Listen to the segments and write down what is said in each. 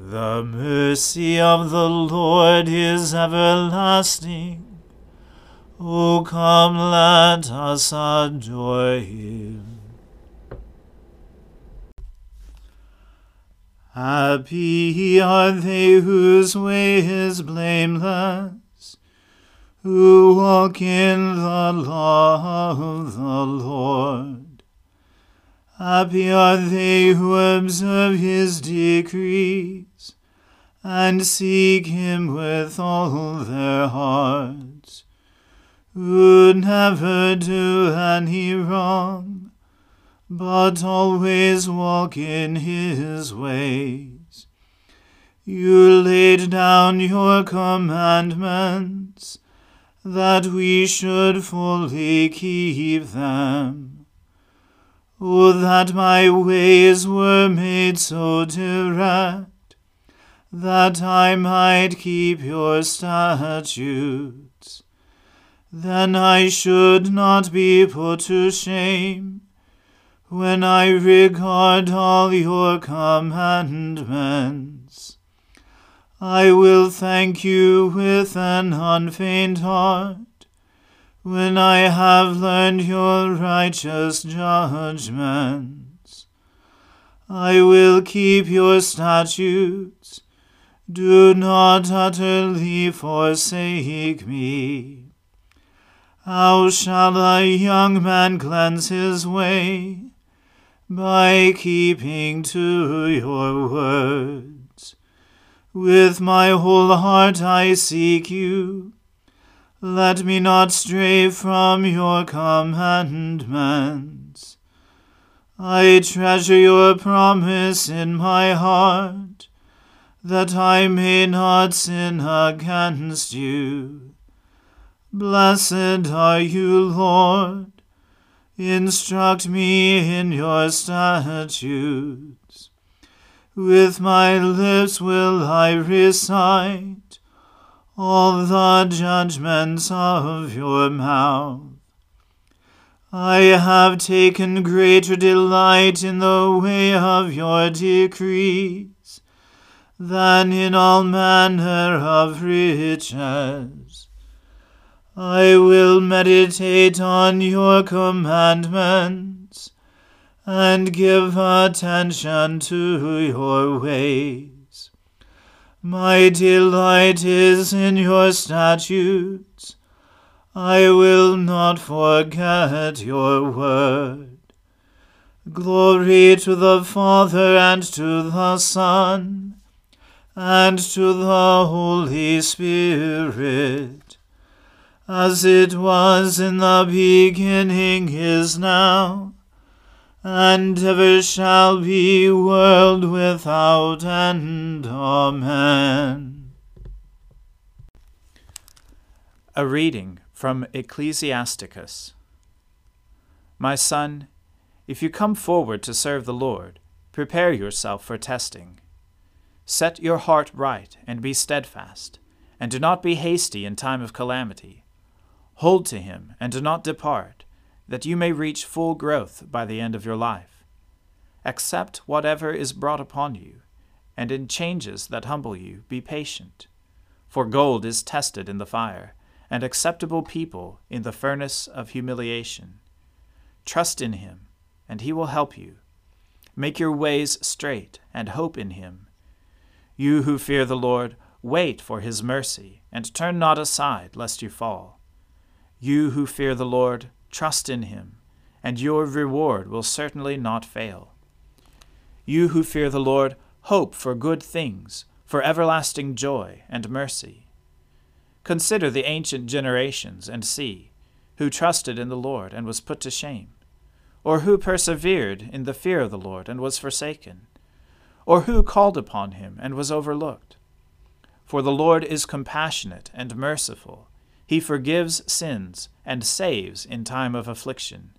The mercy of the Lord is everlasting. O come, let us adore him. Happy are they whose way is blameless, who walk in the law of the Lord. Happy are they who observe his decrees, and seek him with all their hearts, who never do any wrong but always walk in his ways. You laid down your commandments, that we should fully keep them. O that my ways were made so direct, that I might keep your statutes. Then I should not be put to shame when I regard all your commandments. I will thank you with an unfeigned heart, when I have learned your righteous judgments. I will keep your statutes. Do not utterly forsake me. How shall a young man cleanse his way? by keeping to your words. With my whole heart I seek you. Let me not stray from your commandments. I treasure your promise in my heart, that I may not sin against you. Blessed are you, Lord Instruct me in your statutes. With my lips will I recite all the judgments of your mouth. I have taken greater delight in the way of your decrees than in all manner of riches. I will meditate on your commandments and give attention to your ways. My delight is in your statutes. I will not forget your word. Glory to the Father and to the Son and to the Holy Spirit, as it was in the beginning is now and ever shall be, world without end. Amen. A reading from Ecclesiasticus. My son, if you come forward to serve the Lord, prepare yourself for testing. Set your heart right and be steadfast, and do not be hasty in time of calamity. Hold to him and do not depart that you may reach full growth by the end of your life. Accept whatever is brought upon you, and in changes that humble you, be patient. For gold is tested in the fire, and acceptable people in the furnace of humiliation. Trust in him, and he will help you. Make your ways straight, and hope in him. You who fear the Lord, wait for his mercy, and turn not aside lest you fall. You who fear the Lord, Trust in him, and your reward will certainly not fail. You who fear the Lord, hope for good things, for everlasting joy and mercy. Consider the ancient generations and see, who trusted in the Lord and was put to shame, or who persevered in the fear of the Lord and was forsaken, or who called upon him and was overlooked. For the Lord is compassionate and merciful he forgives sins and saves in time of affliction.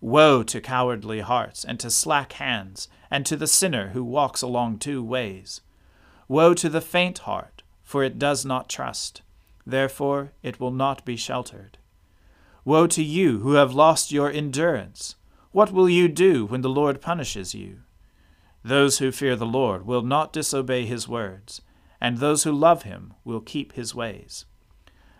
Woe to cowardly hearts and to slack hands, and to the sinner who walks along two ways. Woe to the faint heart, for it does not trust, therefore it will not be sheltered. Woe to you who have lost your endurance! What will you do when the Lord punishes you? Those who fear the Lord will not disobey his words, and those who love him will keep his ways.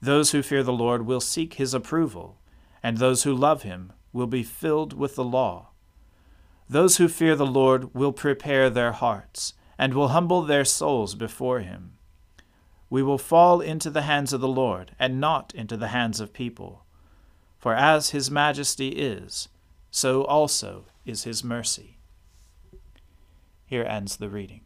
Those who fear the Lord will seek his approval, and those who love him will be filled with the law. Those who fear the Lord will prepare their hearts, and will humble their souls before him. We will fall into the hands of the Lord, and not into the hands of people. For as his majesty is, so also is his mercy. Here ends the reading.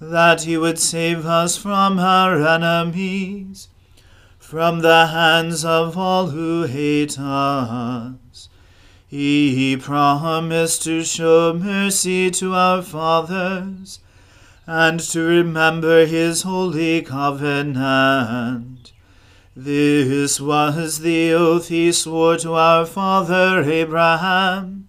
that he would save us from our enemies, from the hands of all who hate us. He promised to show mercy to our fathers, and to remember his holy covenant. This was the oath he swore to our father Abraham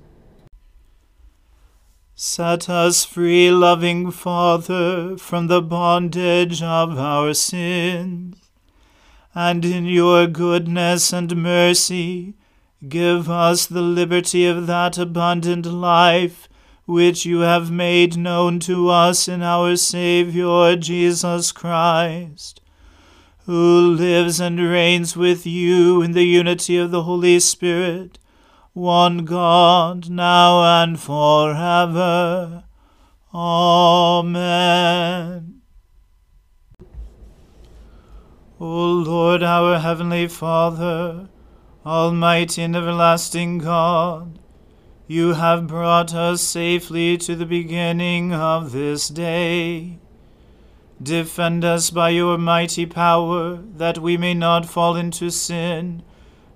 Set us free, loving Father, from the bondage of our sins, and in your goodness and mercy give us the liberty of that abundant life which you have made known to us in our Saviour Jesus Christ, who lives and reigns with you in the unity of the Holy Spirit, one God, now and forever. Amen. O Lord, our heavenly Father, almighty and everlasting God, you have brought us safely to the beginning of this day. Defend us by your mighty power, that we may not fall into sin,